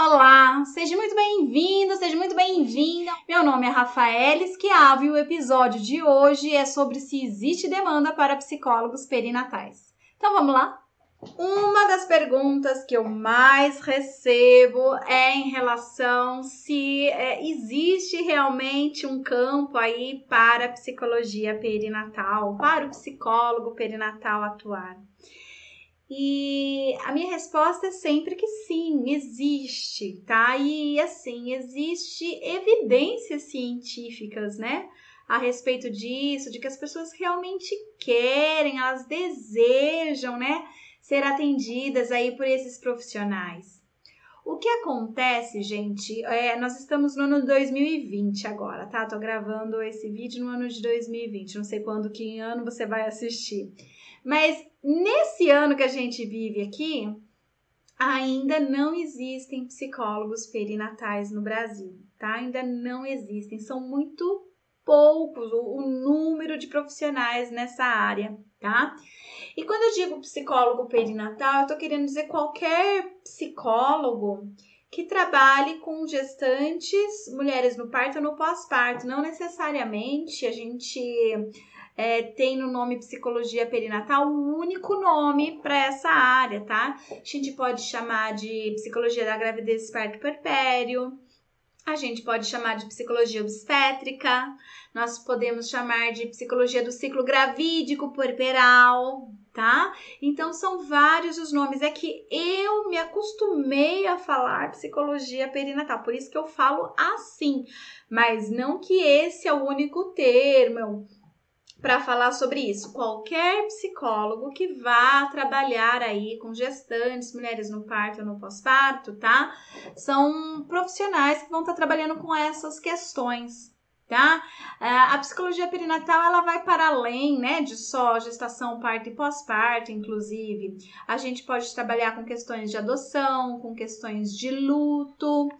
Olá, seja muito bem-vindo, seja muito bem-vinda. Meu nome é Rafael Esquiavo e o episódio de hoje é sobre se existe demanda para psicólogos perinatais. Então vamos lá? Uma das perguntas que eu mais recebo é em relação se é, existe realmente um campo aí para a psicologia perinatal, para o psicólogo perinatal atuar. E a minha resposta é sempre que sim, existe, tá? E assim, existe evidências científicas, né? A respeito disso, de que as pessoas realmente querem, elas desejam, né? Ser atendidas aí por esses profissionais. O que acontece, gente, é, nós estamos no ano 2020 agora, tá? Tô gravando esse vídeo no ano de 2020, não sei quando, que ano você vai assistir. Mas nesse ano que a gente vive aqui, ainda não existem psicólogos perinatais no Brasil, tá? Ainda não existem, são muito poucos o, o número de profissionais nessa área, tá? E quando eu digo psicólogo perinatal, eu tô querendo dizer qualquer psicólogo que trabalhe com gestantes, mulheres no parto ou no pós-parto. Não necessariamente a gente é, tem no nome psicologia perinatal o único nome para essa área, tá? A gente pode chamar de psicologia da gravidez parto puerpério, a gente pode chamar de psicologia obstétrica, nós podemos chamar de psicologia do ciclo gravídico puerperal, tá? Então são vários os nomes. É que eu me acostumei a falar psicologia perinatal, por isso que eu falo assim, mas não que esse é o único termo para falar sobre isso. Qualquer psicólogo que vá trabalhar aí com gestantes, mulheres no parto ou no pós-parto, tá? São profissionais que vão estar tá trabalhando com essas questões. Tá? A psicologia perinatal ela vai para além, né, de só gestação, parto e pós-parto, inclusive. A gente pode trabalhar com questões de adoção, com questões de luto,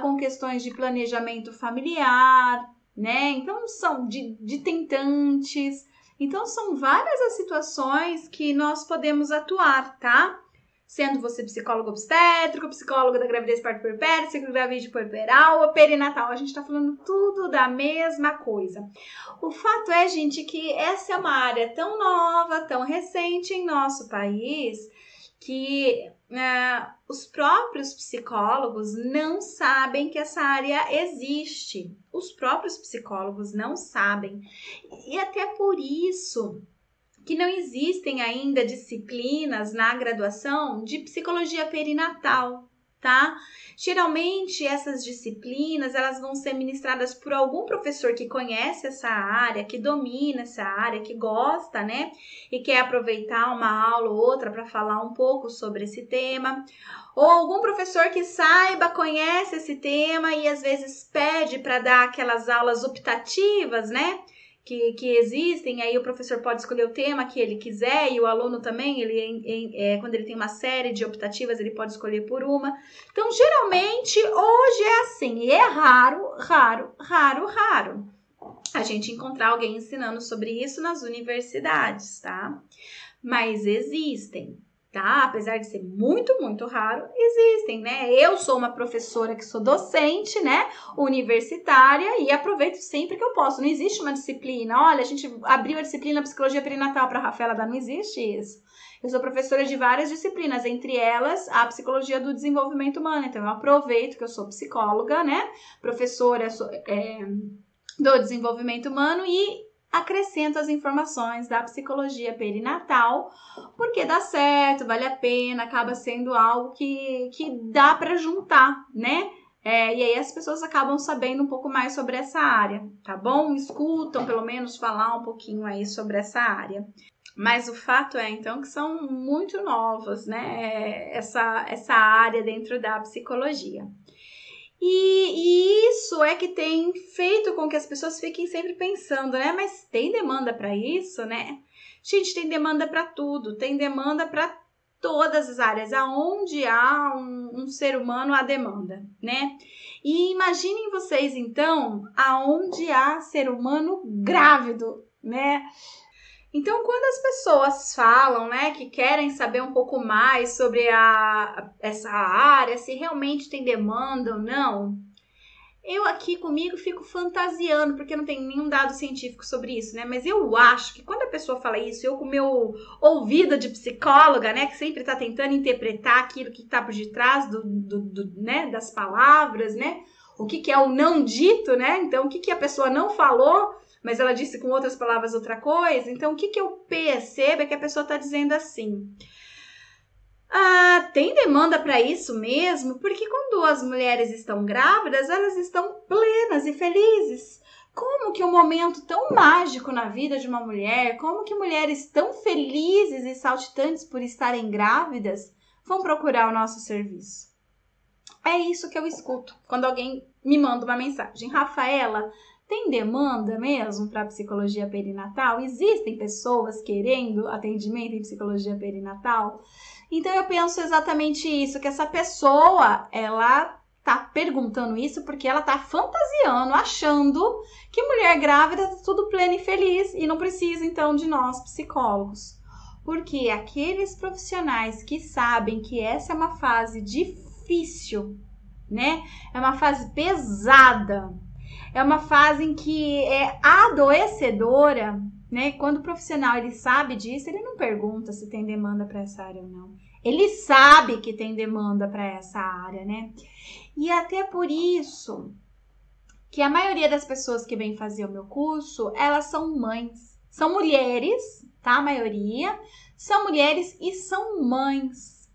com questões de planejamento familiar, né? Então são de, de tentantes. Então são várias as situações que nós podemos atuar, tá? Sendo você psicólogo obstétrico, psicólogo da gravidez parto puerpério, ciclo gravídico puerperal ou perinatal, a gente tá falando tudo da mesma coisa. O fato é, gente, que essa é uma área tão nova, tão recente em nosso país, que uh, os próprios psicólogos não sabem que essa área existe. Os próprios psicólogos não sabem. E até por isso que não existem ainda disciplinas na graduação de psicologia perinatal tá? Geralmente essas disciplinas elas vão ser ministradas por algum professor que conhece essa área, que domina essa área, que gosta, né? E quer aproveitar uma aula ou outra para falar um pouco sobre esse tema, ou algum professor que saiba, conhece esse tema e às vezes pede para dar aquelas aulas optativas, né? Que, que existem, aí o professor pode escolher o tema que ele quiser e o aluno também, ele é, quando ele tem uma série de optativas, ele pode escolher por uma. Então, geralmente, hoje é assim, e é raro, raro, raro, raro a gente encontrar alguém ensinando sobre isso nas universidades, tá? Mas existem tá? Apesar de ser muito, muito raro, existem, né? Eu sou uma professora que sou docente, né? Universitária e aproveito sempre que eu posso. Não existe uma disciplina. Olha, a gente abriu a disciplina Psicologia Perinatal para Rafaela não existe isso. Eu sou professora de várias disciplinas, entre elas a psicologia do desenvolvimento humano. Então, eu aproveito que eu sou psicóloga, né? Professora sou, é, do desenvolvimento humano e acrescento as informações da psicologia perinatal, porque dá certo, vale a pena, acaba sendo algo que, que dá para juntar, né? É, e aí as pessoas acabam sabendo um pouco mais sobre essa área, tá bom? Escutam pelo menos falar um pouquinho aí sobre essa área. Mas o fato é, então, que são muito novas, né? Essa, essa área dentro da psicologia. E, e, isso é que tem feito com que as pessoas fiquem sempre pensando, né? Mas tem demanda para isso, né? Gente, tem demanda para tudo, tem demanda para todas as áreas. Aonde há um, um, ser humano, há demanda, né? E imaginem vocês, então, aonde há ser humano grávido, né? Então, quando as pessoas falam, né, que querem saber um pouco mais sobre a, essa área, se realmente tem demanda ou não, eu aqui comigo fico fantasiando, porque não tem nenhum dado científico sobre isso, né? Mas eu acho que quando a pessoa fala isso, eu com meu ouvido de psicóloga, né, que sempre tá tentando interpretar aquilo que tá por detrás do, do, do né, das palavras, né? O que, que é o não dito, né? Então, o que, que a pessoa não falou, mas ela disse com outras palavras outra coisa. Então, o que, que eu percebo é que a pessoa tá dizendo assim. Ah, tem demanda para isso mesmo? Porque quando as mulheres estão grávidas, elas estão plenas e felizes. Como que um momento tão mágico na vida de uma mulher, como que mulheres tão felizes e saltitantes por estarem grávidas vão procurar o nosso serviço? É isso que eu escuto quando alguém me manda uma mensagem. Rafaela, tem demanda mesmo para psicologia perinatal? Existem pessoas querendo atendimento em psicologia perinatal? Então eu penso exatamente isso, que essa pessoa, ela tá perguntando isso porque ela tá fantasiando, achando que mulher grávida tá tudo plena e feliz e não precisa então de nós psicólogos. Porque aqueles profissionais que sabem que essa é uma fase difícil, né? É uma fase pesada. É uma fase em que é adoecedora, né? Quando o profissional ele sabe disso, ele não pergunta se tem demanda para essa área ou não. Ele sabe que tem demanda para essa área, né? E até por isso que a maioria das pessoas que vêm fazer o meu curso, elas são mães. São mulheres, tá? A maioria são mulheres e são mães.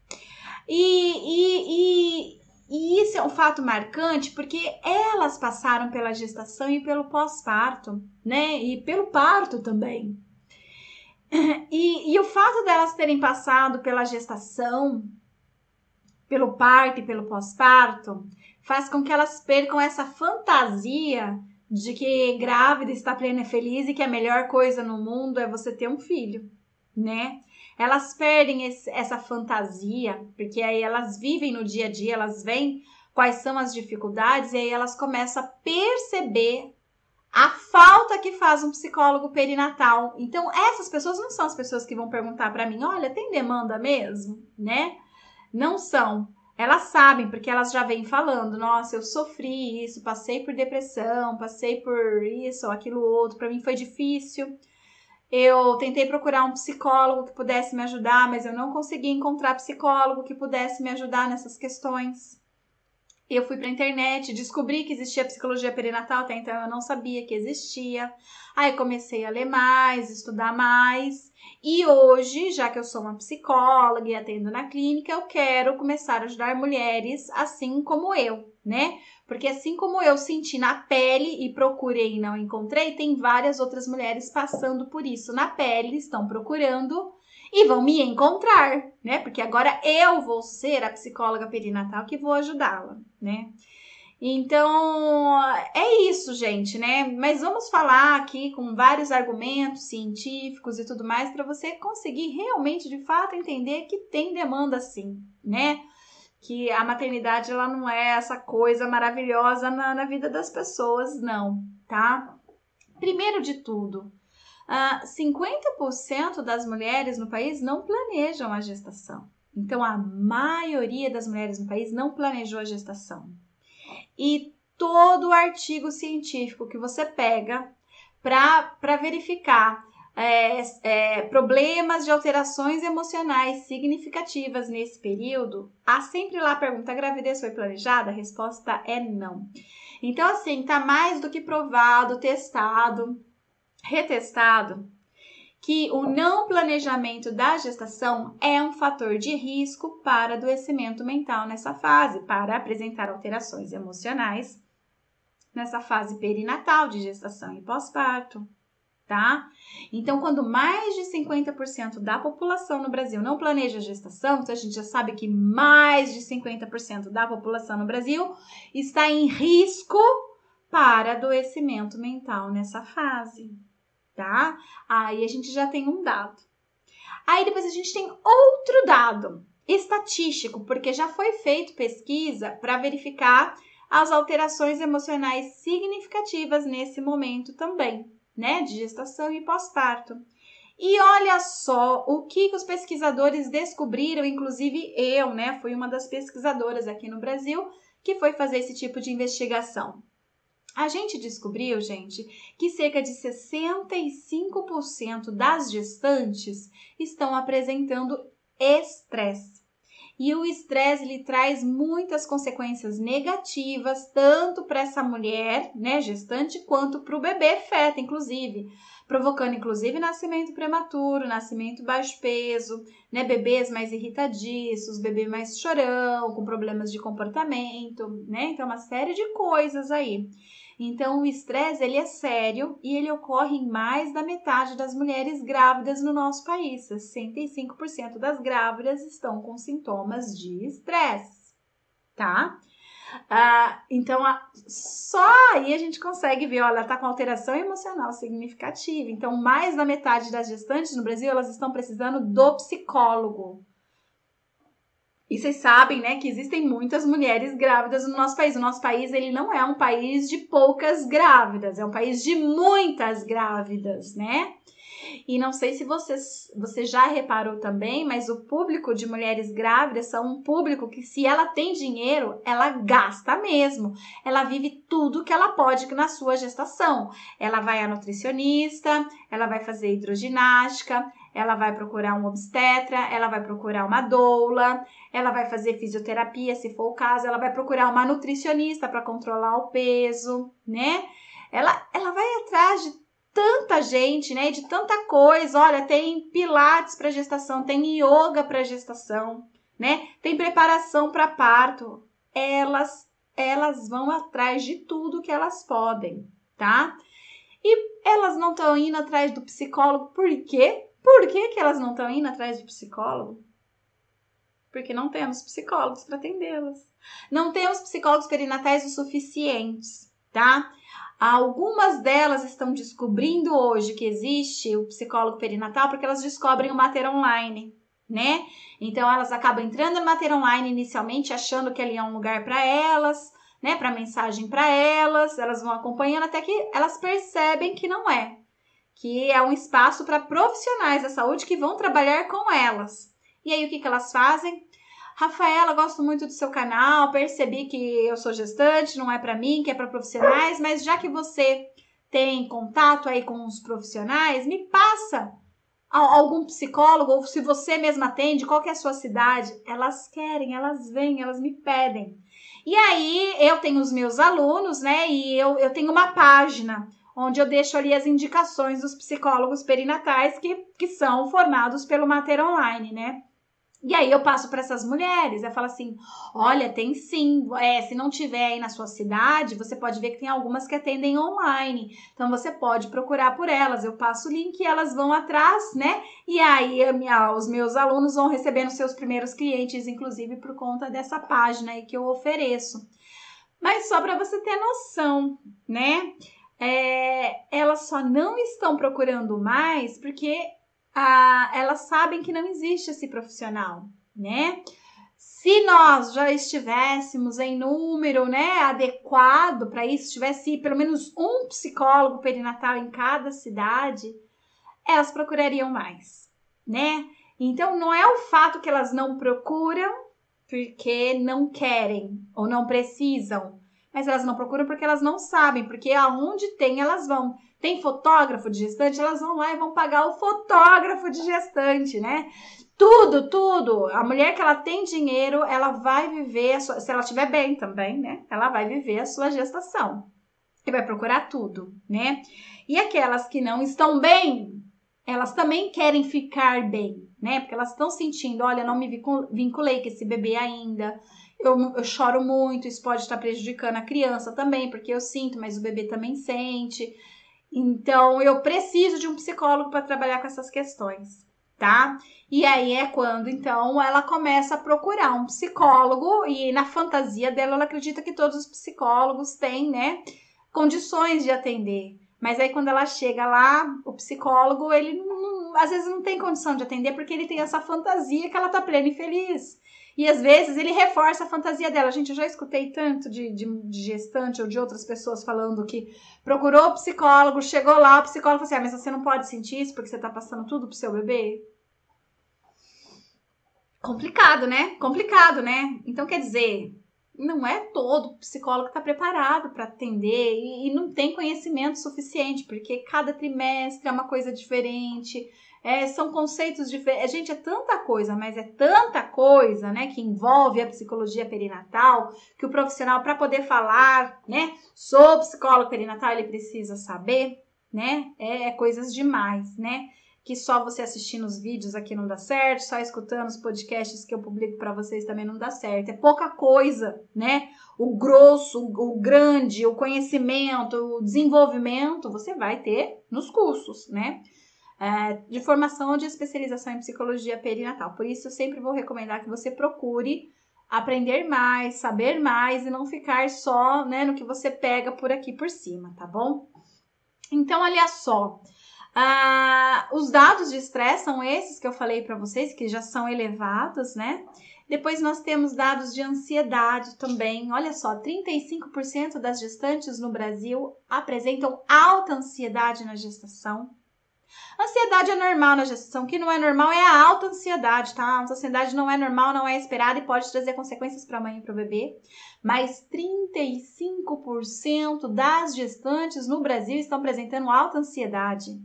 E, e, e, e isso é um fato marcante porque elas passaram pela gestação e pelo pós-parto, né? E pelo parto também. E, e o fato delas terem passado pela gestação, pelo parto e pelo pós-parto, faz com que elas percam essa fantasia de que grávida está plena e feliz e que a melhor coisa no mundo é você ter um filho, né? Elas perdem esse, essa fantasia, porque aí elas vivem no dia a dia, elas veem quais são as dificuldades e aí elas começam a perceber a falta que faz um psicólogo perinatal. Então, essas pessoas não são as pessoas que vão perguntar para mim: olha, tem demanda mesmo? Né? Não são. Elas sabem, porque elas já vêm falando: nossa, eu sofri isso, passei por depressão, passei por isso ou aquilo outro, para mim foi difícil. Eu tentei procurar um psicólogo que pudesse me ajudar, mas eu não consegui encontrar psicólogo que pudesse me ajudar nessas questões. Eu fui para a internet, descobri que existia psicologia perinatal, até então eu não sabia que existia. Aí comecei a ler mais, estudar mais. E hoje, já que eu sou uma psicóloga e atendo na clínica, eu quero começar a ajudar mulheres assim como eu, né? Porque assim como eu senti na pele e procurei e não encontrei, tem várias outras mulheres passando por isso na pele, estão procurando e vão me encontrar, né? Porque agora eu vou ser a psicóloga perinatal que vou ajudá-la, né? Então, é isso, gente, né? Mas vamos falar aqui com vários argumentos científicos e tudo mais para você conseguir realmente, de fato, entender que tem demanda sim, né? Que a maternidade ela não é essa coisa maravilhosa na, na vida das pessoas, não, tá? Primeiro de tudo, uh, ah, 50% das mulheres no país não planejam a gestação. Então, a maioria das mulheres no país não planejou a gestação. E todo artigo científico que você pega para verificar é, é, problemas de alterações emocionais significativas nesse período, há sempre lá a pergunta: a gravidez foi planejada? A resposta é não. Então, assim, tá mais do que provado, testado retestado que o não planejamento da gestação é um fator de risco para adoecimento mental nessa fase, para apresentar alterações emocionais nessa fase perinatal de gestação e pós-parto, tá? Então, quando mais de 50% da população no Brasil não planeja gestação, então a gente já sabe que mais de 50% da população no Brasil está em risco para adoecimento mental nessa fase tá? Aí a gente já tem um dado. Aí depois a gente tem outro dado estatístico, porque já foi feito pesquisa para verificar as alterações emocionais significativas nesse momento também, né, de gestação e pós-parto. E olha só o que os pesquisadores descobriram, inclusive eu, né, fui uma das pesquisadoras aqui no Brasil que foi fazer esse tipo de investigação. A gente descobriu, gente, que cerca de 65% das gestantes estão apresentando estresse. E o estresse ele traz muitas consequências negativas, tanto para essa mulher, né, gestante, quanto para o bebê feto, inclusive, provocando inclusive nascimento prematuro, nascimento baixo peso, né, bebês mais irritadiços, bebê mais chorão, com problemas de comportamento, né? Então uma série de coisas aí. Então, o estresse ele é sério e ele ocorre em mais da metade das mulheres grávidas no nosso país. 65% das grávidas estão com sintomas de estresse, tá? Ah, então, a, só aí a gente consegue ver, olha, ela está com alteração emocional significativa. Então, mais da metade das gestantes no Brasil, elas estão precisando do psicólogo. E vocês sabem, né, que existem muitas mulheres grávidas no nosso país. O nosso país, ele não é um país de poucas grávidas, é um país de muitas grávidas, né? E não sei se vocês, você já reparou também, mas o público de mulheres grávidas são um público que, se ela tem dinheiro, ela gasta mesmo. Ela vive tudo que ela pode na sua gestação. Ela vai à nutricionista, ela vai fazer hidroginástica, ela vai procurar um obstetra, ela vai procurar uma doula, ela vai fazer fisioterapia, se for o caso, ela vai procurar uma nutricionista para controlar o peso, né? Ela, ela vai atrás de tanta gente, né? De tanta coisa. Olha, tem pilates para gestação, tem yoga para gestação, né? Tem preparação para parto. Elas elas vão atrás de tudo que elas podem, tá? E elas não estão indo atrás do psicólogo por quê? Por que, que elas não estão indo atrás de psicólogo? Porque não temos psicólogos para atendê-las. Não temos psicólogos perinatais o suficientes, tá? Algumas delas estão descobrindo hoje que existe o psicólogo perinatal porque elas descobrem o Mater Online, né? Então elas acabam entrando no Mater Online inicialmente achando que ali é um lugar para elas, né, para mensagem para elas, elas vão acompanhando até que elas percebem que não é que é um espaço para profissionais da saúde que vão trabalhar com elas. E aí o que, que elas fazem? Rafaela, gosto muito do seu canal, percebi que eu sou gestante, não é para mim, que é para profissionais, mas já que você tem contato aí com os profissionais, me passa algum psicólogo, ou se você mesma atende, qual que é a sua cidade, elas querem, elas vêm, elas me pedem. E aí eu tenho os meus alunos, né? E eu, eu tenho uma página onde eu deixo ali as indicações dos psicólogos perinatais que, que são formados pelo Mater Online, né? E aí eu passo para essas mulheres, eu falo assim: olha, tem sim. É, se não tiver aí na sua cidade, você pode ver que tem algumas que atendem online. Então você pode procurar por elas. Eu passo o link e elas vão atrás, né? E aí minha, os meus alunos vão recebendo seus primeiros clientes, inclusive por conta dessa página aí que eu ofereço. Mas só para você ter noção, né? É, elas só não estão procurando mais porque a, elas sabem que não existe esse profissional, né? Se nós já estivéssemos em número, né, adequado para isso, tivesse pelo menos um psicólogo perinatal em cada cidade, elas procurariam mais, né? Então não é o fato que elas não procuram porque não querem ou não precisam, mas elas não procuram porque elas não sabem, porque aonde tem elas vão. Tem fotógrafo de gestante, elas vão lá e vão pagar o fotógrafo de gestante, né? Tudo, tudo. A mulher que ela tem dinheiro, ela vai viver, sua, se ela estiver bem também, né? Ela vai viver a sua gestação. E vai procurar tudo, né? E aquelas que não estão bem, elas também querem ficar bem, né? Porque elas estão sentindo, olha, não me vinculei com esse bebê ainda eu, eu choro muito, isso pode estar prejudicando a criança também, porque eu sinto, mas o bebê também sente. Então, eu preciso de um psicólogo para trabalhar com essas questões, tá? E aí é quando, então, ela começa a procurar um psicólogo e na fantasia dela, ela acredita que todos os psicólogos têm, né, condições de atender. Mas aí quando ela chega lá, o psicólogo, ele não, às vezes não tem condição de atender porque ele tem essa fantasia que ela tá plena e feliz. E às vezes ele reforça a fantasia dela. Gente, eu já escutei tanto de, de, de gestante ou de outras pessoas falando que procurou o psicólogo, chegou lá, o psicólogo falou assim: ah, mas você não pode sentir isso porque você tá passando tudo pro seu bebê. Complicado, né? Complicado, né? Então quer dizer, não é todo psicólogo está preparado para atender e, e, não tem conhecimento suficiente, porque cada trimestre é uma coisa diferente, é, são conceitos diferentes. Gente, é tanta coisa, mas é tanta coisa, né, que envolve a psicologia perinatal, que o profissional, para poder falar, né, sou psicólogo perinatal, ele precisa saber, né, é, é coisas demais, né que só você assistindo os vídeos aqui não dá certo, só escutando os podcasts que eu publico para vocês também não dá certo. É pouca coisa, né? O grosso, o grande, o conhecimento, o desenvolvimento, você vai ter nos cursos, né? É, de formação ou de especialização em psicologia perinatal. Por isso, eu sempre vou recomendar que você procure aprender mais, saber mais e não ficar só né, no que você pega por aqui por cima, tá bom? Então, olha só. Ah, os dados de estresse são esses que eu falei para vocês, que já são elevados, né? Depois nós temos dados de ansiedade também. Olha só, 35% das gestantes no Brasil apresentam alta ansiedade na gestação. Ansiedade é normal na gestação, o que não é normal é a alta ansiedade, tá? A ansiedade não é normal, não é esperada e pode trazer consequências para a mãe e para o bebê. Mas 35% das gestantes no Brasil estão apresentando alta ansiedade.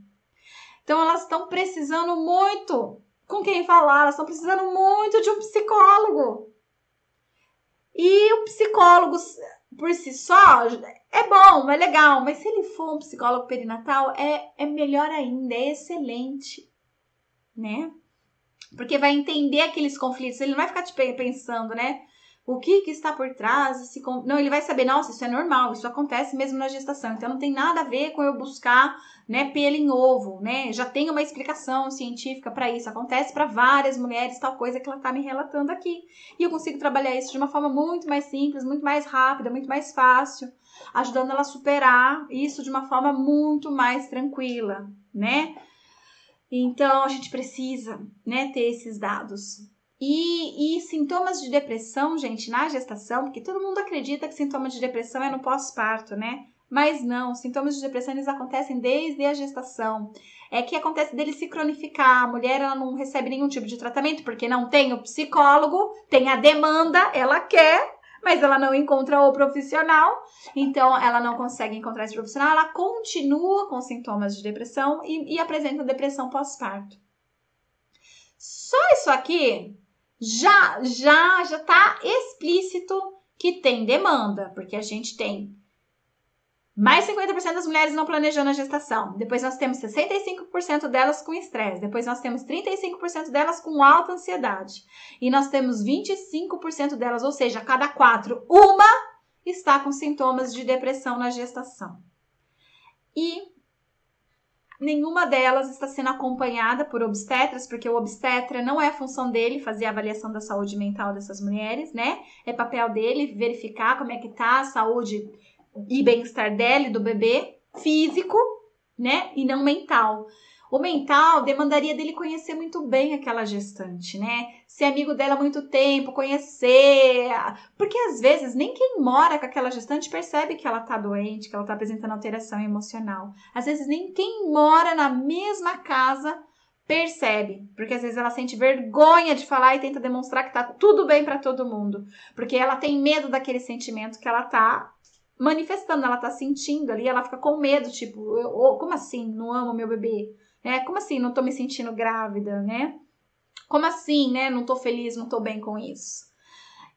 Então elas estão precisando muito com quem falar, elas estão precisando muito de um psicólogo. E o psicólogo por si só é bom, é legal, mas se ele for um psicólogo perinatal, é, é melhor ainda, é excelente, né? Porque vai entender aqueles conflitos, ele não vai ficar te pensando, né? O que, que está por trás. Se, não, ele vai saber, nossa, isso é normal, isso acontece mesmo na gestação. Então não tem nada a ver com eu buscar, né, pelo em ovo, né? Já tem uma explicação científica para isso. Acontece para várias mulheres, tal coisa que ela está me relatando aqui. E eu consigo trabalhar isso de uma forma muito mais simples, muito mais rápida, muito mais fácil, ajudando ela a superar isso de uma forma muito mais tranquila, né? Então a gente precisa, né, ter esses dados. E, e, sintomas de depressão, gente, na gestação, porque todo mundo acredita que sintomas de depressão é no pós-parto, né? Mas não, sintomas de depressão eles acontecem desde a gestação. É que acontece dele se cronificar. A mulher ela não recebe nenhum tipo de tratamento porque não tem o psicólogo, tem a demanda, ela quer, mas ela não encontra o profissional. Então ela não consegue encontrar esse profissional, ela continua com sintomas de depressão e, e apresenta depressão pós-parto. Só isso aqui já já já está explícito que tem demanda, porque a gente tem mais 50% das mulheres não planejando a gestação. Depois nós temos 65% delas com estresse. Depois nós temos 35% delas com alta ansiedade. E nós temos 25% delas, ou seja, cada quatro, uma está com sintomas de depressão na gestação. E Nenhuma delas está sendo acompanhada por obstetras, porque o obstetra não é função dele fazer a avaliação da saúde mental dessas mulheres, né? É papel dele verificar como é que tá a saúde e bem-estar dela e do bebê, físico, né? E não mental. O mental demandaria dele conhecer muito bem aquela gestante, né? Ser amigo dela há muito tempo, conhecer. Porque às vezes nem quem mora com aquela gestante percebe que ela tá doente, que ela tá apresentando alteração emocional. Às vezes nem quem mora na mesma casa percebe, porque às vezes ela sente vergonha de falar e tenta demonstrar que tá tudo bem para todo mundo, porque ela tem medo daquele sentimento que ela tá manifestando, ela tá sentindo ali, ela fica com medo, tipo, eu, como assim, não amo meu bebê? Né? Como assim não tô me sentindo grávida, né? Como assim, né? Não tô feliz, não tô bem com isso.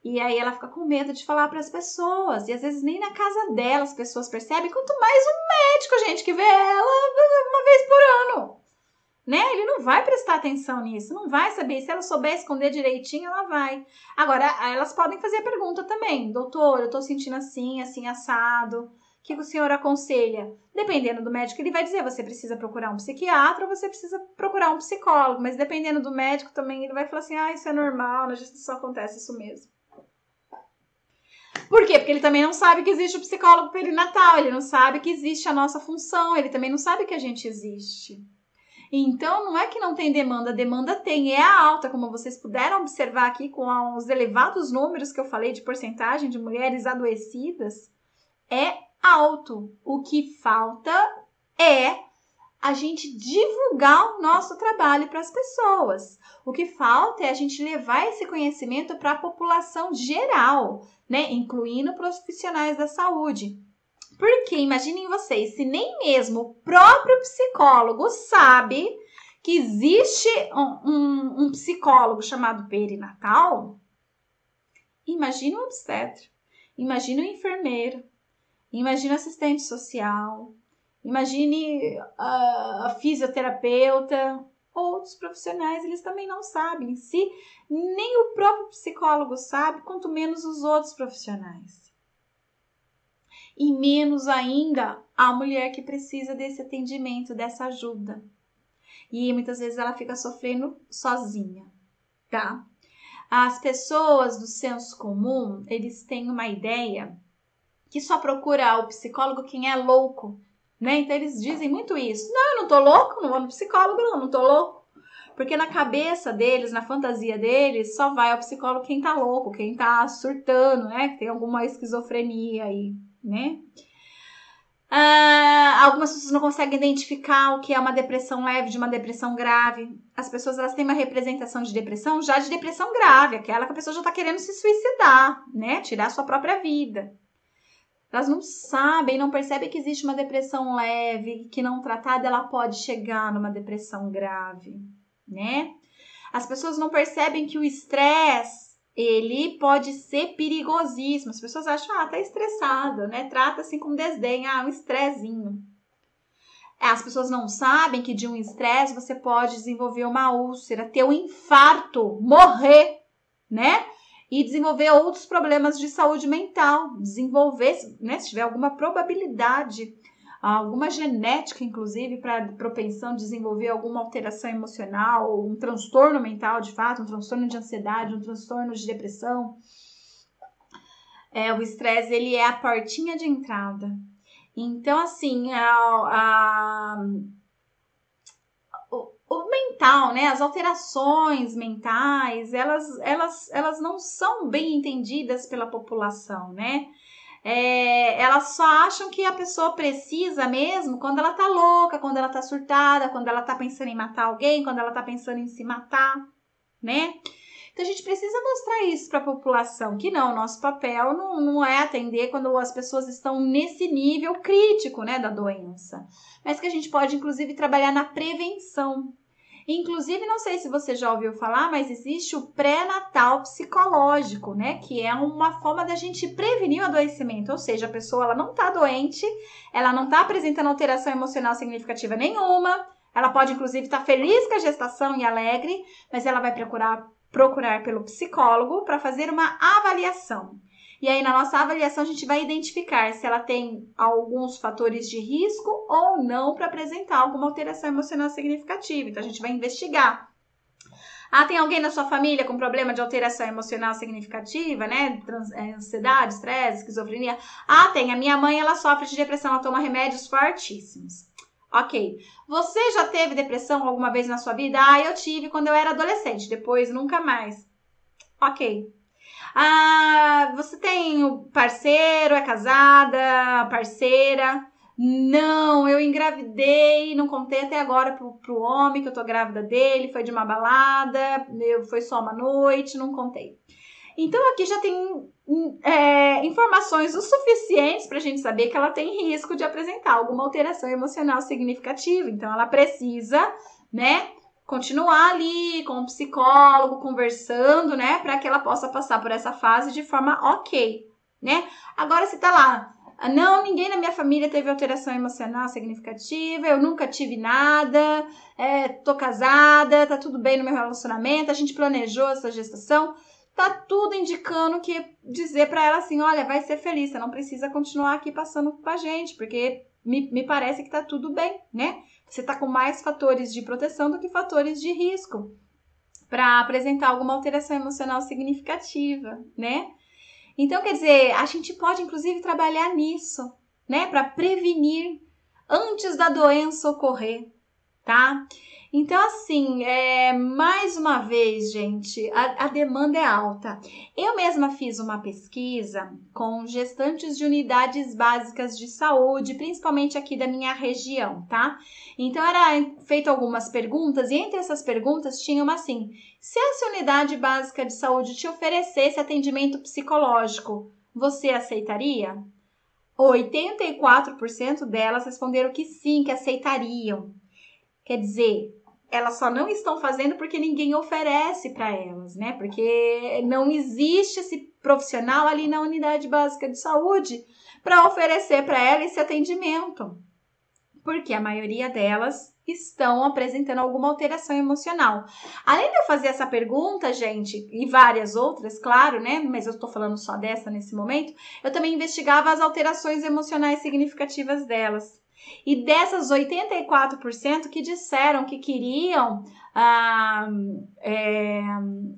E aí ela fica com medo de falar para as pessoas. E às vezes nem na casa dela as pessoas percebem, quanto mais um médico, gente, que vê ela uma vez por ano. Né? Ele não vai prestar atenção nisso, não vai saber. Se ela souber esconder direitinho, ela vai. Agora, elas podem fazer a pergunta também: doutor, eu tô sentindo assim, assim, assado que o senhor aconselha? Dependendo do médico, ele vai dizer: você precisa procurar um psiquiatra ou você precisa procurar um psicólogo. Mas dependendo do médico também, ele vai falar assim: ah, isso é normal, na gestação acontece isso mesmo. Por quê? Porque ele também não sabe que existe o psicólogo perinatal, ele não sabe que existe a nossa função, ele também não sabe que a gente existe. Então, não é que não tem demanda, demanda tem, é alta, como vocês puderam observar aqui com os elevados números que eu falei de porcentagem de mulheres adoecidas, é alto. O que falta é a gente divulgar o nosso trabalho para as pessoas. O que falta é a gente levar esse conhecimento para a população geral, né, incluindo profissionais da saúde. Porque imaginem vocês, se nem mesmo o próprio psicólogo sabe que existe um, um, um psicólogo chamado perinatal, imagine o obstetra, imagine o enfermeiro, imagine assistente social, imagine a, a fisioterapeuta, outros profissionais, eles também não sabem. Se nem o próprio psicólogo sabe, quanto menos os outros profissionais e menos ainda a mulher que precisa desse atendimento, dessa ajuda. E muitas vezes ela fica sofrendo sozinha, tá? As pessoas do senso comum, eles têm uma ideia que só procura o psicólogo quem é louco, né? Então eles dizem muito isso. Não, eu não tô louco, não vou no psicólogo, não, não tô louco. Porque na cabeça deles, na fantasia deles, só vai ao psicólogo quem tá louco, quem tá surtando, né? Que tem alguma esquizofrenia aí né? Ah, algumas pessoas não conseguem identificar o que é uma depressão leve de uma depressão grave. As pessoas elas têm uma representação de depressão já de depressão grave, aquela que a pessoa já está querendo se suicidar, né? Tirar sua própria vida. Elas não sabem, não percebem que existe uma depressão leve, que não tratada ela pode chegar numa depressão grave, né? As pessoas não percebem que o estresse ele pode ser perigosíssimo. As pessoas acham, ah, tá estressado, né? Trata assim com desdém, ah, um estressinho. É, as pessoas não sabem que de um estresse você pode desenvolver uma úlcera, ter um infarto, morrer, né? E desenvolver outros problemas de saúde mental, desenvolver, né, se tiver alguma probabilidade alguma genética, inclusive, para propensão de desenvolver alguma alteração emocional, um transtorno mental, de fato, um transtorno de ansiedade, um transtorno de depressão. É, o estresse, ele é a portinha de entrada. Então, assim, a, a, o, mental, né, as alterações mentais, elas, elas, elas não são bem entendidas pela população, né? é, elas só acham que a pessoa precisa mesmo quando ela tá louca, quando ela tá surtada, quando ela tá pensando em matar alguém, quando ela tá pensando em se matar, né? Então a gente precisa mostrar isso para a população, que não, nosso papel não, não é atender quando as pessoas estão nesse nível crítico, né, da doença, mas que a gente pode inclusive trabalhar na prevenção, Inclusive, não sei se você já ouviu falar, mas existe o pré-natal psicológico, né? Que é uma forma da gente prevenir o adoecimento, ou seja, a pessoa ela não tá doente, ela não tá apresentando alteração emocional significativa nenhuma, ela pode inclusive estar tá feliz com a gestação e alegre, mas ela vai procurar procurar pelo psicólogo para fazer uma avaliação. E aí, na nossa avaliação, a gente vai identificar se ela tem alguns fatores de risco ou não para apresentar alguma alteração emocional significativa. Então, a gente vai investigar. Ah, tem alguém na sua família com problema de alteração emocional significativa, né? Trans, é, ansiedade, estresse, esquizofrenia. Ah, tem. A minha mãe, ela sofre de depressão, ela toma remédios fortíssimos. Ok. Você já teve depressão alguma vez na sua vida? Ah, eu tive quando eu era adolescente, depois nunca mais. Ok. Ah, você tem parceiro, é casada, parceira? Não, eu engravidei, não contei até agora pro, pro homem que eu tô grávida dele, foi de uma balada, eu, foi só uma noite, não contei. Então aqui já tem é, informações o suficientes para a gente saber que ela tem risco de apresentar alguma alteração emocional significativa. Então ela precisa, né, continuar ali com o psicólogo, conversando, né, para que ela possa passar por essa fase de forma ok, né? Agora, se tá lá, não, ninguém na minha família teve alteração emocional significativa, eu nunca tive nada, é, tô casada, tá tudo bem no meu relacionamento, a gente planejou essa gestação, tá tudo indicando que dizer para ela assim, olha, vai ser feliz, você não precisa continuar aqui passando com a gente, porque me, me parece que tá tudo bem, né? Você está com mais fatores de proteção do que fatores de risco para apresentar alguma alteração emocional significativa, né? Então, quer dizer, a gente pode inclusive trabalhar nisso, né, para prevenir antes da doença ocorrer, tá? Então, assim, é, mais uma vez, gente, a, a, demanda é alta. Eu mesma fiz uma pesquisa com gestantes de unidades básicas de saúde, principalmente aqui da minha região, tá? Então, era feito algumas perguntas, e entre essas perguntas tinha uma assim: se essa unidade básica de saúde te oferecesse atendimento psicológico, você aceitaria? 84% delas responderam que sim, que aceitariam. Quer dizer, elas só não estão fazendo porque ninguém oferece para elas, né? Porque não existe esse profissional ali na unidade básica de saúde para oferecer para ela esse atendimento. Porque a maioria delas estão apresentando alguma alteração emocional. Além de eu fazer essa pergunta, gente, e várias outras, claro, né? Mas eu estou falando só dessa nesse momento, eu também investigava as alterações emocionais significativas delas. E dessas 84% que disseram que queriam ah, é,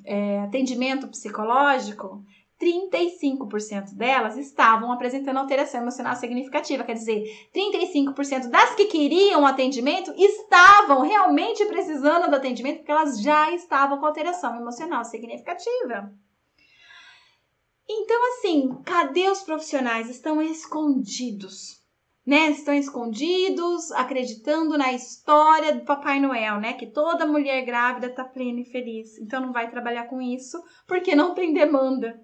é, atendimento psicológico, 35% delas estavam apresentando alteração emocional significativa. Quer dizer, 35% das que queriam atendimento estavam realmente precisando do atendimento porque elas já estavam com alteração emocional significativa. Então, assim, cadê os profissionais? Estão escondidos né, estão escondidos, acreditando na história do Papai Noel, né, que toda mulher grávida tá plena e feliz. Então não vai trabalhar com isso porque não tem demanda.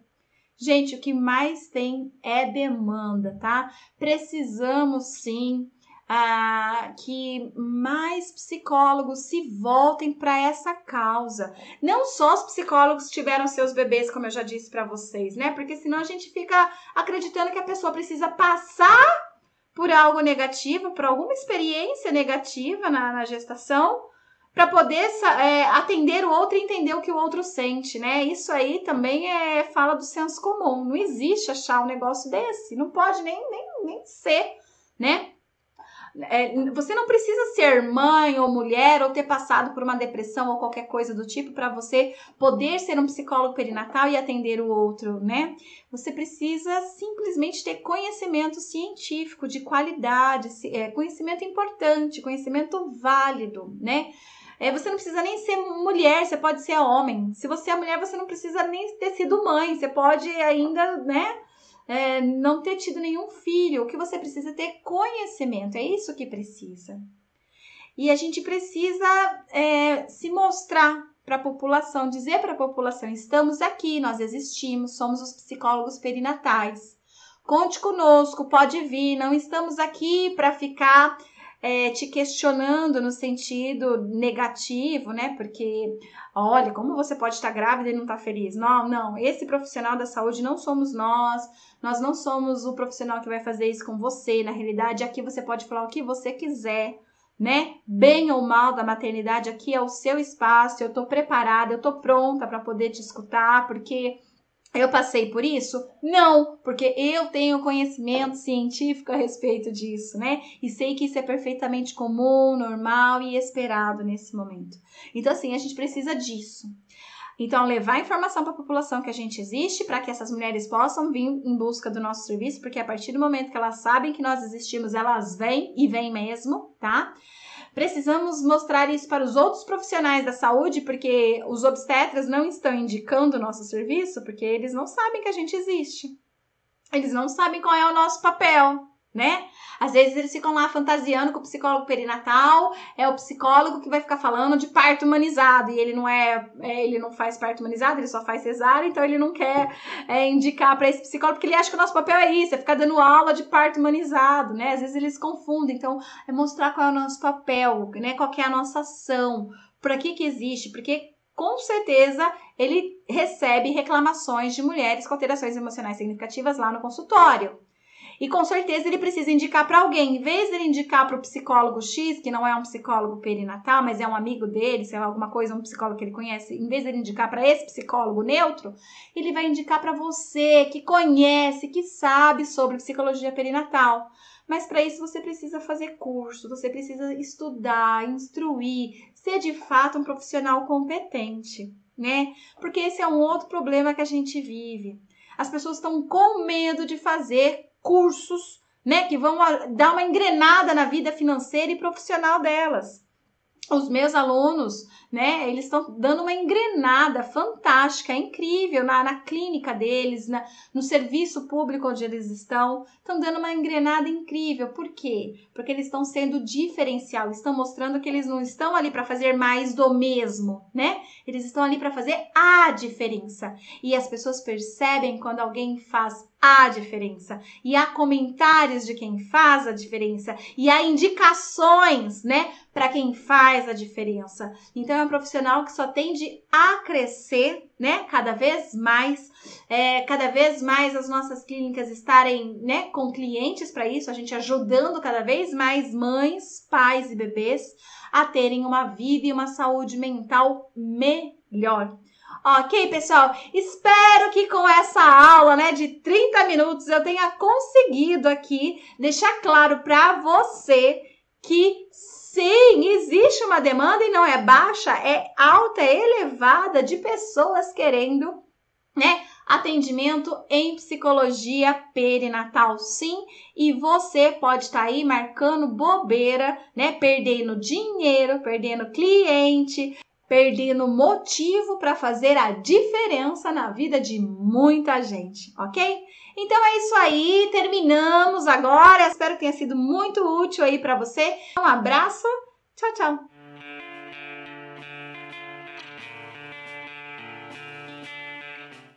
Gente, o que mais tem é demanda, tá? Precisamos sim ah, que mais psicólogos se voltem para essa causa. Não só os psicólogos tiveram seus bebês, como eu já disse para vocês, né? Porque senão a gente fica acreditando que a pessoa precisa passar por algo negativo, por alguma experiência negativa na, na gestação, para poder é, atender o outro e entender o que o outro sente, né? Isso aí também é fala do senso comum. Não existe achar um negócio desse, não pode nem, nem, nem ser, né? É, você não precisa ser mãe ou mulher ou ter passado por uma depressão ou qualquer coisa do tipo para você poder ser um psicólogo perinatal e atender o outro, né? Você precisa simplesmente ter conhecimento científico de qualidade, é, conhecimento importante, conhecimento válido, né? É, você não precisa nem ser mulher, você pode ser homem. Se você é mulher, você não precisa nem ter sido mãe, você pode ainda, né? É, não ter tido nenhum filho. O que você precisa é ter conhecimento, é isso que precisa. E a gente precisa é, se mostrar para a população, dizer para a população: estamos aqui, nós existimos, somos os psicólogos perinatais. Conte conosco, pode vir, não estamos aqui para ficar é, te questionando no sentido negativo, né? Porque, olha, como você pode estar grávida e não estar feliz? Não, não. Esse profissional da saúde não somos nós. Nós não somos o profissional que vai fazer isso com você. Na realidade, aqui você pode falar o que você quiser né? Bem ou mal da maternidade, aqui é o seu espaço. Eu tô preparada, eu tô pronta para poder te escutar, porque eu passei por isso? Não, porque eu tenho conhecimento científico a respeito disso, né? E sei que isso é perfeitamente comum, normal e esperado nesse momento. Então, assim, a gente precisa disso. Então, levar informação para a população que a gente existe, para que essas mulheres possam vir em busca do nosso serviço, porque a partir do momento que elas sabem que nós existimos, elas vêm e vêm mesmo, tá? Precisamos mostrar isso para os outros profissionais da saúde, porque os obstetras não estão indicando o nosso serviço, porque eles não sabem que a gente existe. Eles não sabem qual é o nosso papel né? Às vezes eles ficam lá fantasiando com o psicólogo perinatal, é o psicólogo que vai ficar falando de parto humanizado e ele não é, é ele não faz parto humanizado, ele só faz cesárea, então ele não quer é, indicar para esse psicólogo porque ele acha que o nosso papel é isso, é ficar dando aula de parto humanizado, né? Às vezes eles confundem, então é mostrar qual é o nosso papel, né? Qual é a nossa ação, para que que existe, porque com certeza ele recebe reclamações de mulheres com alterações emocionais significativas lá no consultório. E com certeza ele precisa indicar para alguém. Em vez de ele indicar para o psicólogo X, que não é um psicólogo perinatal, mas é um amigo dele, sei lá, alguma coisa, um psicólogo que ele conhece, em vez de ele indicar para esse psicólogo neutro, ele vai indicar para você que conhece, que sabe sobre psicologia perinatal. Mas para isso você precisa fazer curso, você precisa estudar, instruir, ser de fato um profissional competente, né? Porque esse é um outro problema que a gente vive. As pessoas estão com medo de fazer cursos, né, que vão dar uma engrenada na vida financeira e profissional delas. os meus alunos, né, eles estão dando uma engrenada fantástica, incrível na, na clínica deles, na, no serviço público onde eles estão, estão dando uma engrenada incrível. Por quê? Porque eles estão sendo diferencial, estão mostrando que eles não estão ali para fazer mais do mesmo, né? Eles estão ali para fazer a diferença. E as pessoas percebem quando alguém faz a diferença. E há comentários de quem faz a diferença. E há indicações, né, para quem faz a diferença. Então é um profissional que só tende a crescer, né, cada vez mais. É, cada vez mais as nossas clínicas estarem, né, com clientes para isso, a gente ajudando cada vez mais mães, pais e bebês a terem uma vida e uma saúde mental melhor. Ok, pessoal? Espero que com essa aula, né, de 30 minutos eu tenha conseguido aqui deixar claro para você que sim, existe uma demanda e não é baixa, é alta, é elevada de pessoas querendo, né, atendimento em psicologia perinatal, sim, e você pode estar tá aí marcando bobeira, né, perdendo dinheiro, perdendo cliente, perdendo motivo para fazer a diferença na vida de muita gente, ok? Então é isso aí, terminamos agora. Espero que tenha sido muito útil aí para você. Um abraço, tchau, tchau.